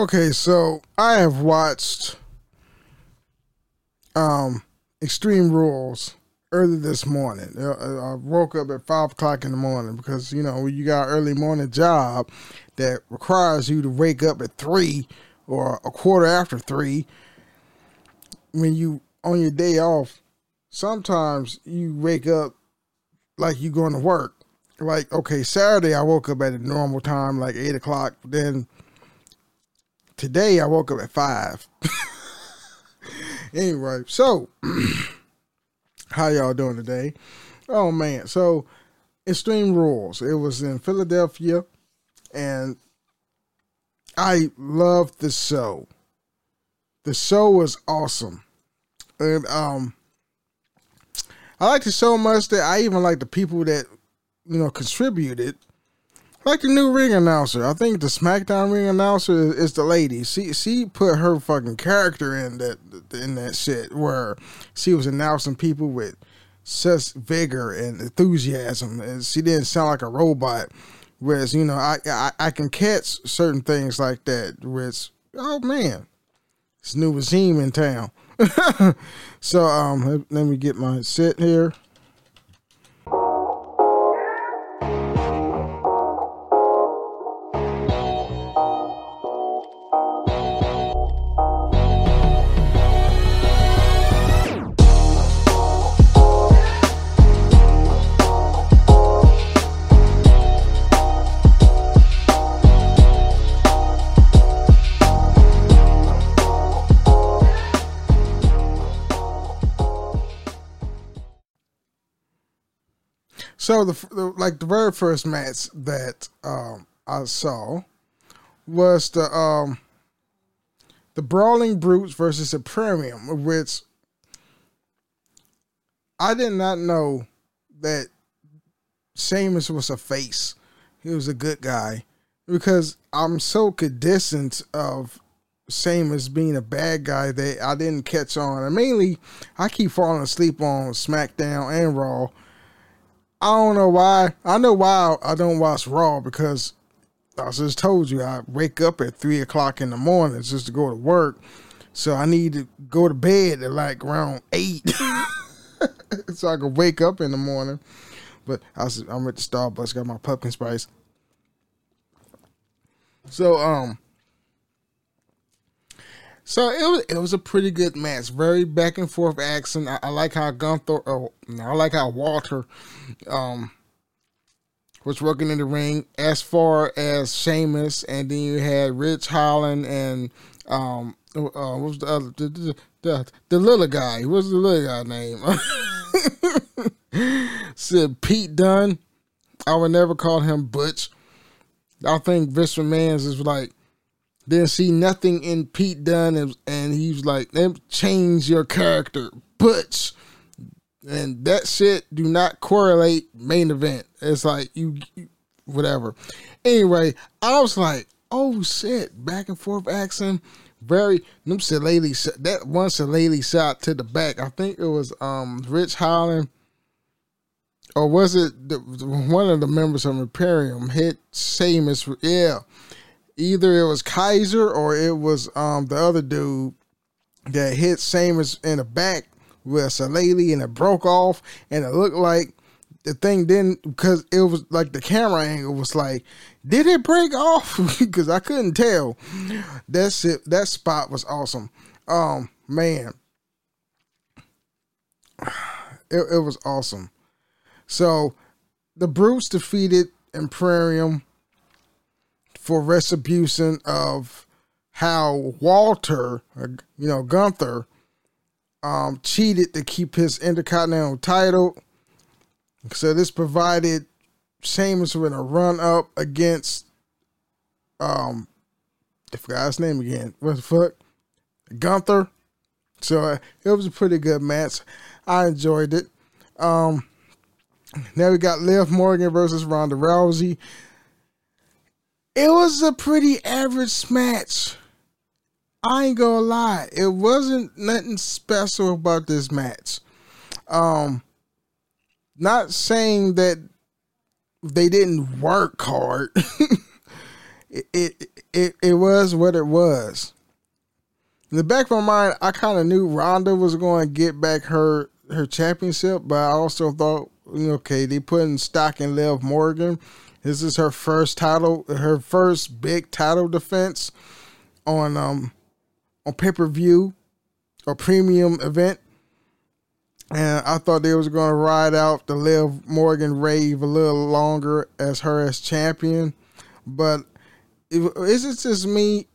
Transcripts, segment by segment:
Okay, so I have watched um Extreme Rules early this morning. Uh, I woke up at five o'clock in the morning because you know you got early morning job that requires you to wake up at three or a quarter after three. When you on your day off, sometimes you wake up like you're going to work. Like okay, Saturday I woke up at a normal time, like eight o'clock. Then today I woke up at five. anyway, so how y'all doing today? Oh man, so Extreme Rules. It was in Philadelphia, and I loved the show. The show was awesome, and um, I liked it so much that I even like the people that you know contributed. Like the new ring announcer, I think the SmackDown ring announcer is the lady. She she put her fucking character in that in that shit where she was announcing people with such vigor and enthusiasm, and she didn't sound like a robot. Whereas you know I I, I can catch certain things like that. Which oh man, it's new regime in town. so um, let me get my set here. So the, the, like the very first match that um, I saw was the um, the Brawling Brutes versus the Imperium, which I did not know that Sheamus was a face. He was a good guy because I'm so conditioned of Sheamus being a bad guy that I didn't catch on. And mainly, I keep falling asleep on SmackDown and Raw I don't know why. I know why I don't watch Raw because I just told you I wake up at three o'clock in the morning just to go to work. So I need to go to bed at like around eight, so I can wake up in the morning. But I was, I'm at the Starbucks, got my pumpkin spice. So um, so it was it was a pretty good match, very back and forth action. I, I like how Gunther, oh, I like how Walter, um, was working in the ring. As far as Sheamus, and then you had Ridge Holland and um, uh, what was the other the, the, the, the little guy? What's the little guy name? Said Pete Dunne. I would never call him Butch. I think Vince McMahon's is like didn't see nothing in Pete Dunne, and, and like, change your character, Butch. And that shit do not correlate main event. It's like you, you whatever. Anyway, I was like, oh shit, back and forth action. Very them Shillelagh that one Shillelagh shot to the back. I think it was um Ridge Holland or was it the, one of the members of Imperium hit Sheamus? Yeah, either it was Kaiser or it was um the other dude that hit Sheamus in the back with a lady and it broke off. And it looked like the thing didn't because it was like the camera angle was like did it break off? Because i couldn't tell. That's it that spot was awesome. Um man. It, it was awesome. So the brutes defeated imperium for retribution of how Walter, uh, you know, Gunther, um, cheated to keep his Intercontinental title. So this provided Sheamus with a run up against, um, I forgot his name again. What the fuck? Gunther. So uh, it was a pretty good match. I enjoyed it. Um, now we got Liv Morgan versus Ronda Rousey. It was a pretty average match. I ain't gonna lie. It wasn't nothing special about this match. Um not saying that they didn't work hard. it, it it it was what it was. In the back of my mind, I kind of knew Ronda was going to get back her her championship, but I also thought, okay, they put in stock in Liv Morgan. This is her first title, her first big title defense on um on pay per view or premium event. And I thought they was to ride out the Liv Morgan rave a little longer as her as champion, but is it just me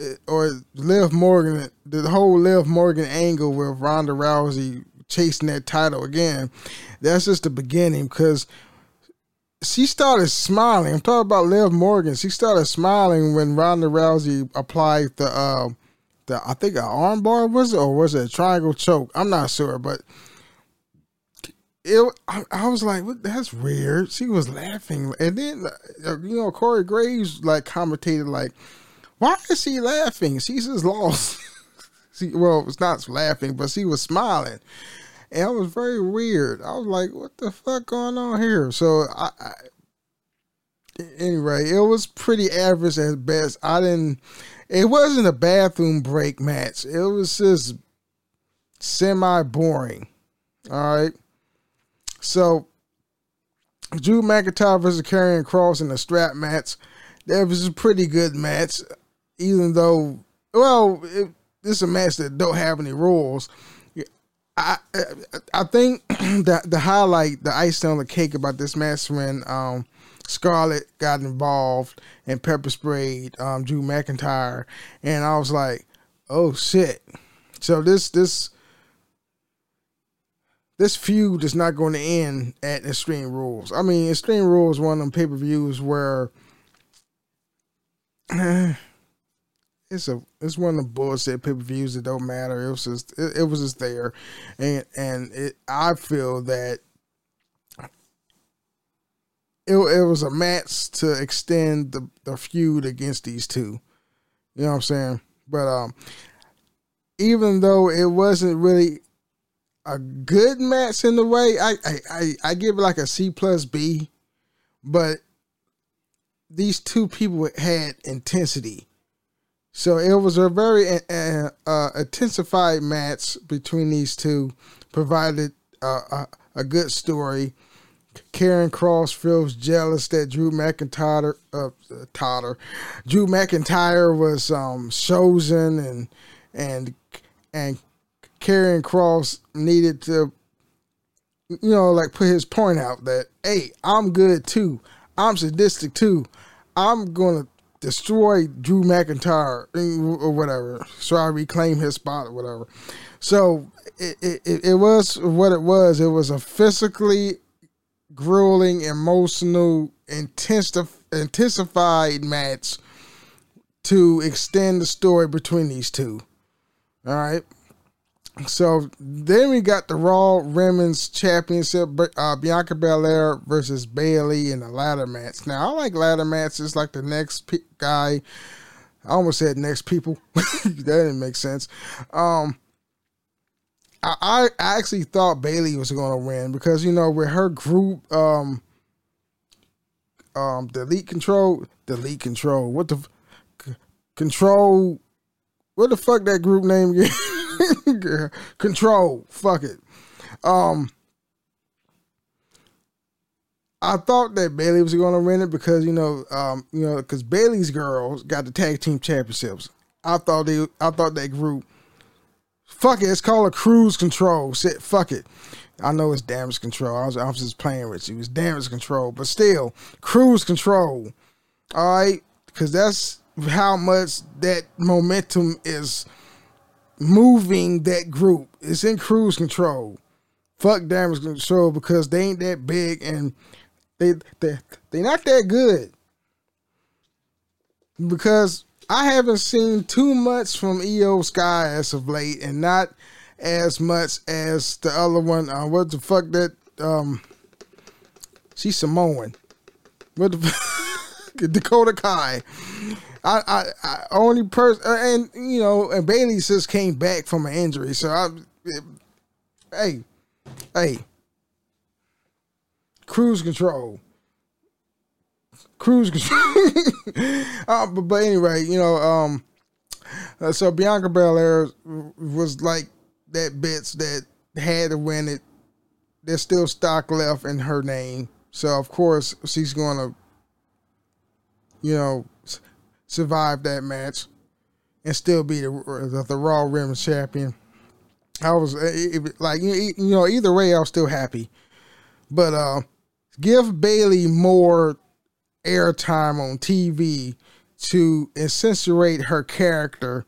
eh, or Liv Morgan? The whole Liv Morgan angle with Ronda Rousey chasing that title again. That's just the beginning because she started smiling. I'm talking about Liv Morgan. She started smiling when Ronda Rousey applied the uh, the I think an armbar was it or was it a triangle choke? I'm not sure, but it I, I was like, that's weird. She was laughing, and then uh, you know Corey Graves like commentated like, why is she laughing? She's just lost. she well, it's not laughing, but she was smiling. And it was very weird. I was like, what the fuck going on here? So I, I anyway, it was pretty average at best. I didn't it wasn't a bathroom break match. It was just semi boring. All right. So Drew McIntyre versus Karrion Kross in the strap match. That was a pretty good match, even though well, it, is a match that don't have any rules. I I think that the highlight, the icing on the cake about this match when um, Scarlett got involved and pepper sprayed um, Drew McIntyre, and I was like, oh shit. So this this this feud is not going to end at Extreme Rules. I mean, Extreme Rules one of them pay per views where. it's a it's one of the bullshit pay per views that don't matter. It was just it, it, was just there, and and it I feel that it it was a match to extend the the feud against these two. You know what I'm saying? But um, even though it wasn't really a good match in the way, I I I, I give it like a C plus B, but these two people had intensity so it was a very uh, uh, intensified match between these two, provided uh, a, a, good story. Karrion Kross feels jealous that Drew McIntyre, uh, Totter, Drew McIntyre was um, chosen, and and and Karrion Kross needed to, you know, like put his point out that hey, I'm good too, I'm sadistic too, I'm gonna destroy Drew McIntyre eh, or whatever. So I reclaim his spot or whatever. So it, it, it was what it was. It was a physically grueling, emotional, intensif- intensified match to extend the story between these two. All right. So then we got the Raw Women's Championship, uh, Bianca Belair versus Bayley in a ladder match. Now I like ladder matches, like the next guy. I almost said next people. that didn't make sense. Um, I, I actually thought Bayley was going to win because you know with her group, um, um, delete control, delete control. What the f- control? What the fuck that group name Control. Fuck it. Um, I thought that Bayley was going to win it because you know, um, you know, because Bayley's girls got the tag team championships. I thought they, I thought that group. Fuck it, it's called a cruise control. Sit, fuck it. I know it's damage control. I was, I was just playing with you. It's damage control, but still, cruise control. All right, because that's how much that momentum is moving that group. It's in cruise control. Fuck damage control because they ain't that big and they they they not that good. Because I haven't seen too much from IYO SKY as of late, and not as much as the other one. Uh, what the fuck that? Um, she's Samoan. What the Dakota Kai. I, I, I only person, uh, and you know, and Bayley just came back from an injury, so I, hey, hey, cruise control. cruise control. uh, but, but anyway, you know, um, uh, so Bianca Belair was like that bitch that had to win it. There's still stock left in her name, so of course she's gonna, you know, survive that match and still be the the, the Raw Women's Champion. I was it, like, you know, either way, I was still happy. But uh, give Bayley more airtime on TV to insinuate her character,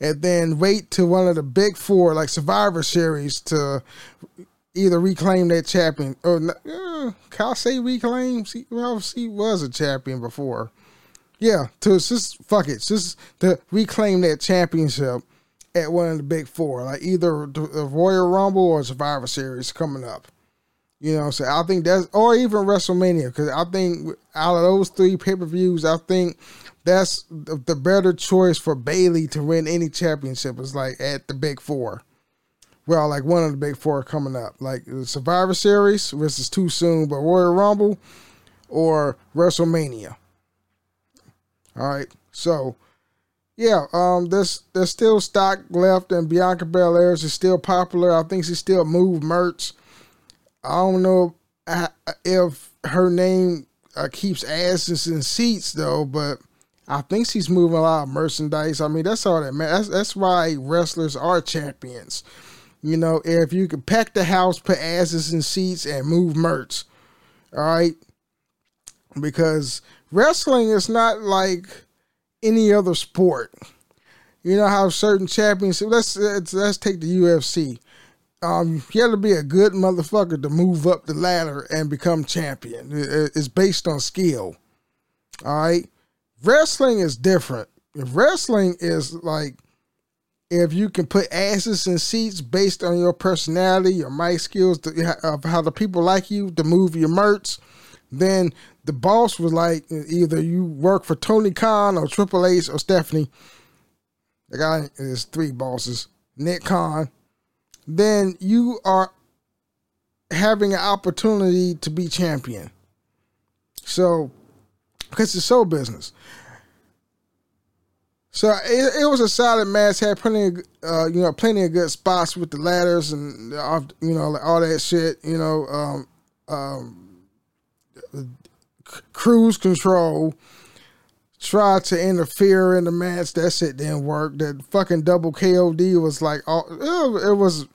and then wait to one of the big four, like Survivor Series, to either reclaim that champion or uh, can I say reclaim? See, well, she was a champion before. Yeah, to just fuck it, just to reclaim that championship at one of the big four, like either the Royal Rumble or Survivor Series coming up. You know, so I think that's or even WrestleMania because I think out of those three pay per views, I think that's the better choice for Bayley to win any championship is like at the big four. Well, like one of the big four coming up, like Survivor Series, which is too soon, but Royal Rumble or WrestleMania. All right, so yeah, um, there's there's still stock left, and Bianca Belair is still popular. I think she still move merch. I don't know if her name uh, keeps asses in seats though, but I think she's moving a lot of merchandise. I mean, that's all that matters. That's, that's why wrestlers are champions. You know, if you can pack the house, put asses in seats, and move merch, all right. Because wrestling is not like any other sport. You know how certain champions. Let's let's, let's take the UFC um, you have to be a good motherfucker to move up the ladder and become champion. It's based on skill. All right. Wrestling is different. Wrestling is like if you can put asses in seats based on your personality, your mic skills, of how the people like you to move your merch, then the boss was like either you work for Tony Khan or Triple H or Stephanie. The guy is three bosses. Nick Khan, then you are having an opportunity to be champion. So, because it's show business. So it, it, was a solid match. Had plenty of uh, you know plenty of good spots with the ladders and you know all that shit. You know, um, um, cruise control tried to interfere in the match. That shit didn't work. That fucking double KOD was like, oh, it was,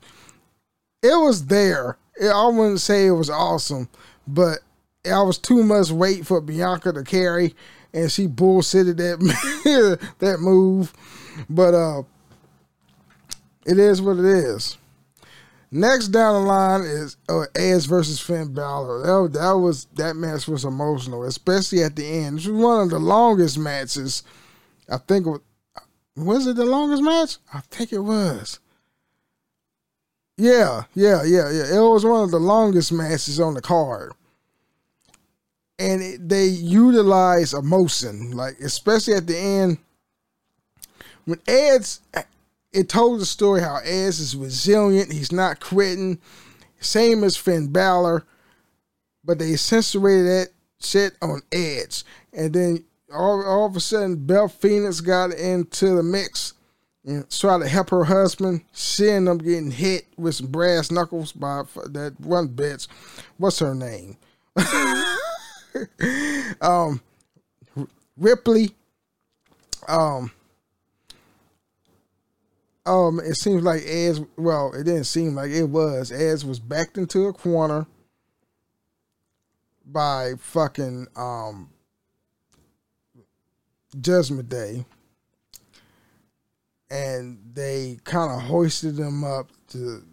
it was there. I wouldn't say it was awesome, but I was too much weight for Bianca to carry, and she bullshitted that that move. But uh, it is what it is. Next down the line is uh, Edge versus Finn Balor. That, that was that match was emotional, especially at the end. This was one of the longest matches. I think was, it the longest match? I think it was. Yeah, yeah, yeah, yeah. It was one of the longest matches on the card. And it, they utilize emotion, like especially at the end when Edge it told the story how Edge is resilient. He's not quitting. Same as Finn Balor. But they censored that shit on Edge. And then all, all of a sudden, Beth Phoenix got into the mix and tried to help her husband. Seeing them getting hit with some brass knuckles by that one bitch. What's her name? um, Ripley. Um, um, it seems like Edge. Well, it didn't seem like it was. Edge was backed into a corner by fucking um Judgment Day, and they kind of hoisted him up to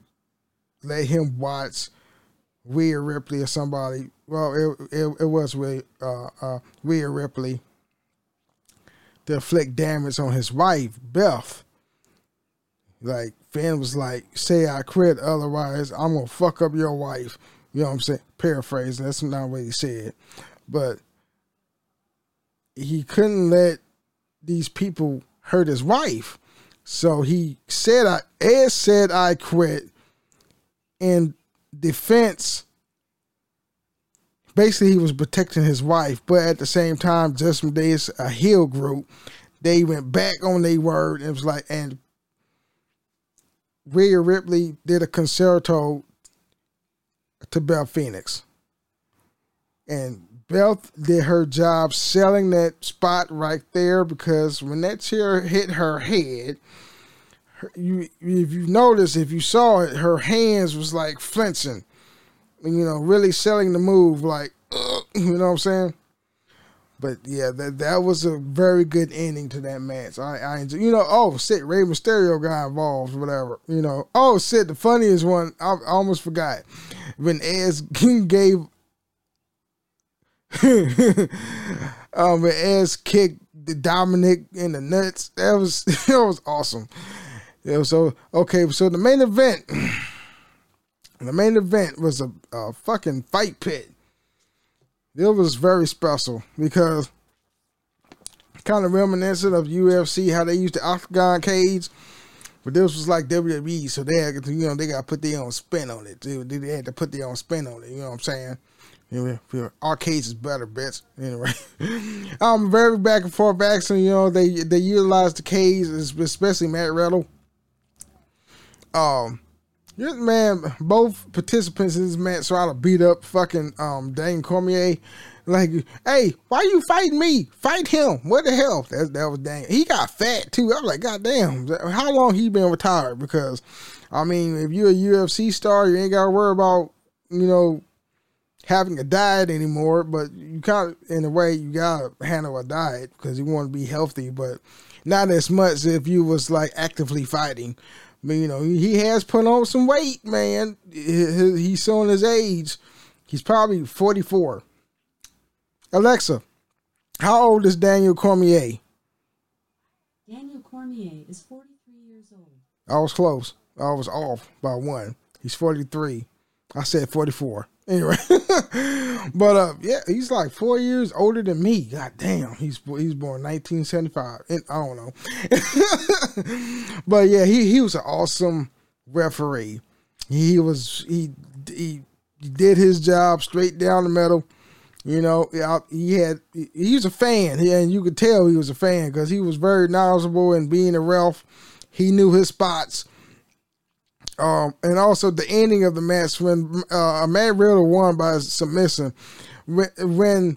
let him watch Rhea Ripley or somebody. Well, it it, it was Rhea, uh, uh, Ripley to inflict damage on his wife Beth like Finn was like, "Say I quit, otherwise I'm gonna fuck up your wife." You know what I'm saying? Paraphrase. That's not what he said, but he couldn't let these people hurt his wife. So he said, "I." Ed said, "I quit." In defense, basically he was protecting his wife, but at the same time, Judgment Day is a heel group. They went back on their word and was like, and Rhea Ripley did a Con-Chair-To to Beth Phoenix. And Beth did her job selling that spot right there because when that chair hit her head, you if you notice, if you saw it, her hands was like flinching. You know, really selling the move, like you know what I'm saying. But yeah, that that was a very good ending to that match. I, I enjoy, you know, oh shit, Rey Mysterio got involved, whatever. You know, oh shit, the funniest one, I, I almost forgot when Edge gave um when Edge kicked the Dominic in the nuts. That was that was awesome. Yeah, so okay, so the main event, the main event was a, a fucking fight pit it was very special because kind of reminiscent of UFC how they used the octagon cage, but this was like WWE, so they had to, you know they got to put their own spin on it. They, they had to put their own spin on it. You know what I'm saying? You know, our cage is better, bitch. Anyway, I'm um, very back and forth action. You know, they they utilized the cage, especially Matt Riddle. Um, yeah, man, both participants in this match try to beat up fucking um Dane Cormier. Like, hey, why you fighting me? Fight him. What the hell? That, that was dang. He got fat too. I was like, God damn, how long he been retired? Because, I mean, if you're a UFC star, you ain't got to worry about, you know, having a diet anymore. But you kind of, in a way, you got to handle a diet because you want to be healthy. But not as much if you was like actively fighting. But, you know, he has put on some weight, man. He's showing his age. He's probably 44. Alexa, how old is Daniel Cormier? Daniel Cormier is 43 years old. I was close. I was off by one. He's 43. I said 44. Anyway, but uh, yeah, he's like four years older than me. God damn, he's he's born 1975. And I don't know, but yeah, he he was an awesome referee. He was he he did his job straight down the middle. You know, he had he was a fan, and you could tell he was a fan because he was very knowledgeable in being a ref. He knew his spots um, and also the ending of the match when uh, Matt Riddle won by submission. When, when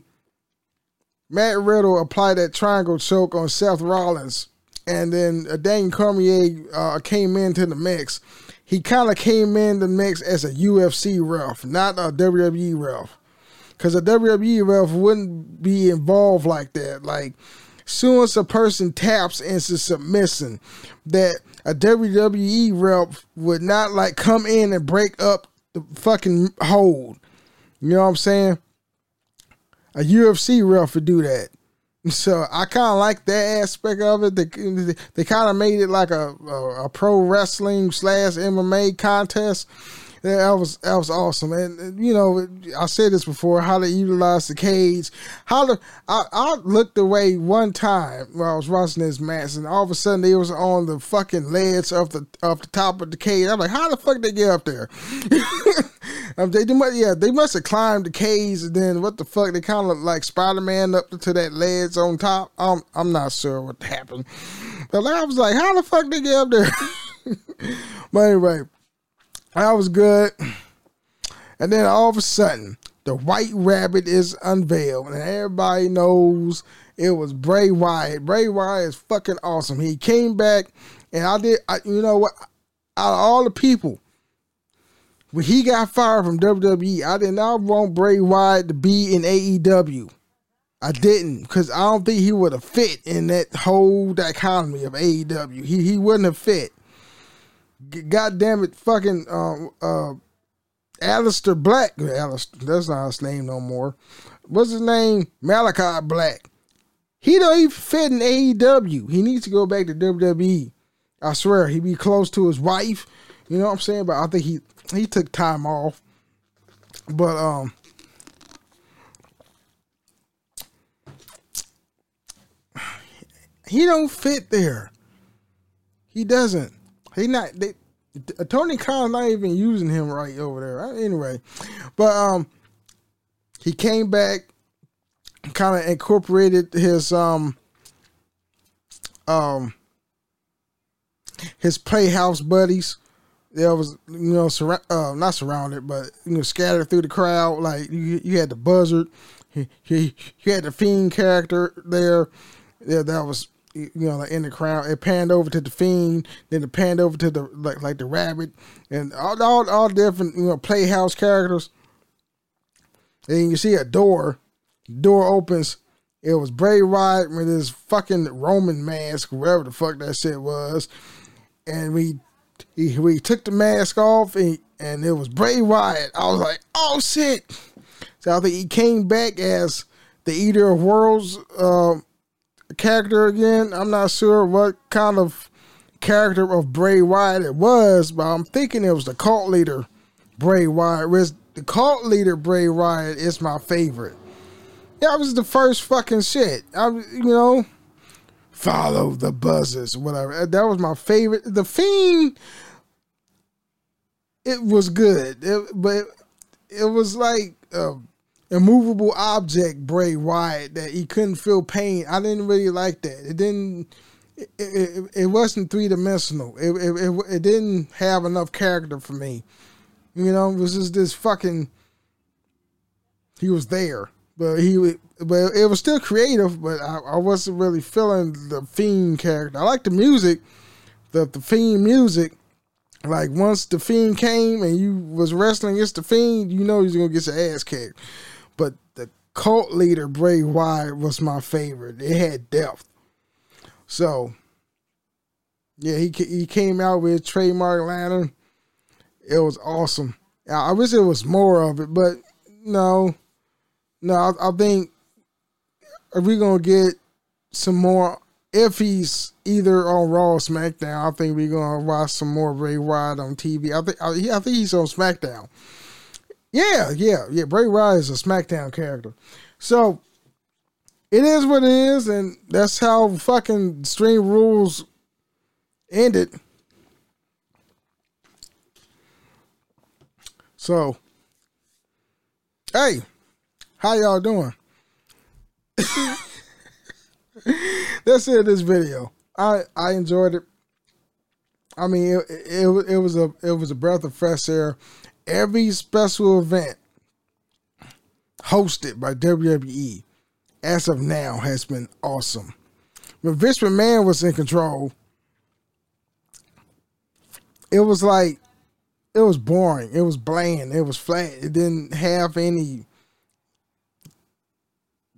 Matt Riddle applied that triangle choke on Seth Rollins, and then Daniel Cormier uh, came into the mix. He kind of came in the mix as a UFC ref, not a WWE ref, because a WWE ref wouldn't be involved like that. Like, soon as a person taps into submission, that a WWE rep would not like come in and break up the fucking hold. You know what I'm saying? A UFC ref would do that. So I kind of like that aspect of it. They they kind of made it like a, a, a pro wrestling slash MMA contest that was that was awesome. And you know, I said this before, how to utilize the cage. How to I, I looked away one time while I was watching this match, and all of a sudden they was on the fucking ledge of the of the top of the cage. I'm like, how the fuck they get up there? um, they, they must, yeah, they must have climbed the cage, and then what the fuck? They kind of like Spider Man up to that ledge on top. I'm I'm not sure what happened, but I was like, how the fuck they get up there? but anyway, that was good. And then all of a sudden, the white rabbit is unveiled, and everybody knows it was Bray Wyatt. Bray Wyatt is fucking awesome. He came back, and I did. I, you know what? Out of all the people, when he got fired from WWE, I did not want Bray Wyatt to be in AEW. I didn't, because I don't think he would have fit in that whole dichotomy of AEW. He he wouldn't have fit. God damn it, fucking um, uh, Aleister Black. Aleister, that's not his name no more. What's his name? Malakai Black. He don't even fit in AEW. He needs to go back to WWE. I swear, he be close to his wife. You know what I'm saying? But I think he he took time off. But um he don't fit there. He doesn't. He not they, Tony Khan's not even using him right over there. Anyway, but um, he came back, kind of incorporated his um um his playhouse buddies. There was you know surra- uh, not surrounded, but you know scattered through the crowd. Like you, you had the buzzard, he, he, you had the fiend character there. Yeah, that was you know like in the crowd. It panned over to the fiend, then it panned over to the like like the rabbit, and all all, all different you know playhouse characters. And you see a door, door opens. It was Bray Wyatt with his fucking Roman mask, whatever the fuck that shit was, and we he, we took the mask off and, and it was Bray Wyatt. I was like, oh shit. So I think he came back as the Eater of Worlds uh, character again. I'm not sure what kind of character of Bray Wyatt it was, but I'm thinking it was the cult leader Bray Wyatt. The cult leader Bray Wyatt is my favorite. Yeah, it was the first fucking shit. I, you know, follow the buzzers, whatever. Uh, that was my favorite. The Fiend, it was good, it, but it was like a immovable object, Bray Wyatt, that he couldn't feel pain. I didn't really like that. It didn't. It, it, it wasn't three dimensional. It, it, it it didn't have enough character for me. You know, it was just this fucking. He was there, but he but it was still creative. But I, I wasn't really feeling the fiend character. I like the music, the the fiend music. Like once the fiend came and you was wrestling against the fiend, you know he's gonna get your ass kicked. But the cult leader Bray Wyatt was my favorite. It had depth. So yeah, he he came out with trademark lantern. It was awesome. I wish it was more of it, but no, no. I, I think if we're gonna get some more, if he's either on Raw or SmackDown, I think we're gonna watch some more Bray Wyatt on TV. I think I, I think he's on SmackDown. Yeah, yeah, yeah. Bray Wyatt is a SmackDown character, so it is what it is, and that's how fucking Extreme Rules ended. So, hey, how y'all doing? That's it. This video, I I enjoyed it. I mean, it, it it was a it was a breath of fresh air. Every special event hosted by WWE as of now has been awesome. When Vince McMahon was in control, it was like it was boring. It was bland. It was flat. It didn't have any.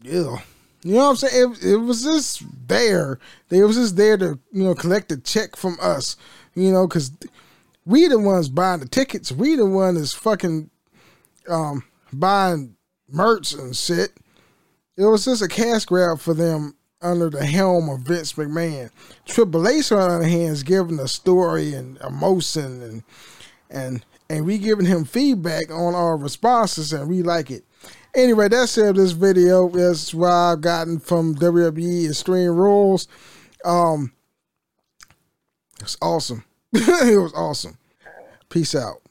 Yeah. You know what I'm saying? It, it was just there. It was just there to, you know, collect a check from us. You know, because we the ones buying the tickets. We the one is fucking um, buying merch and shit. It was just a cash grab for them under the helm of Vince McMahon. Triple H, on the other hand, is giving a story and emotion and and and we giving him feedback on our responses and we like it. Anyway, that's it. This video is what I've gotten from WWE Extreme Rules. Um, it's awesome. it was awesome. Peace out.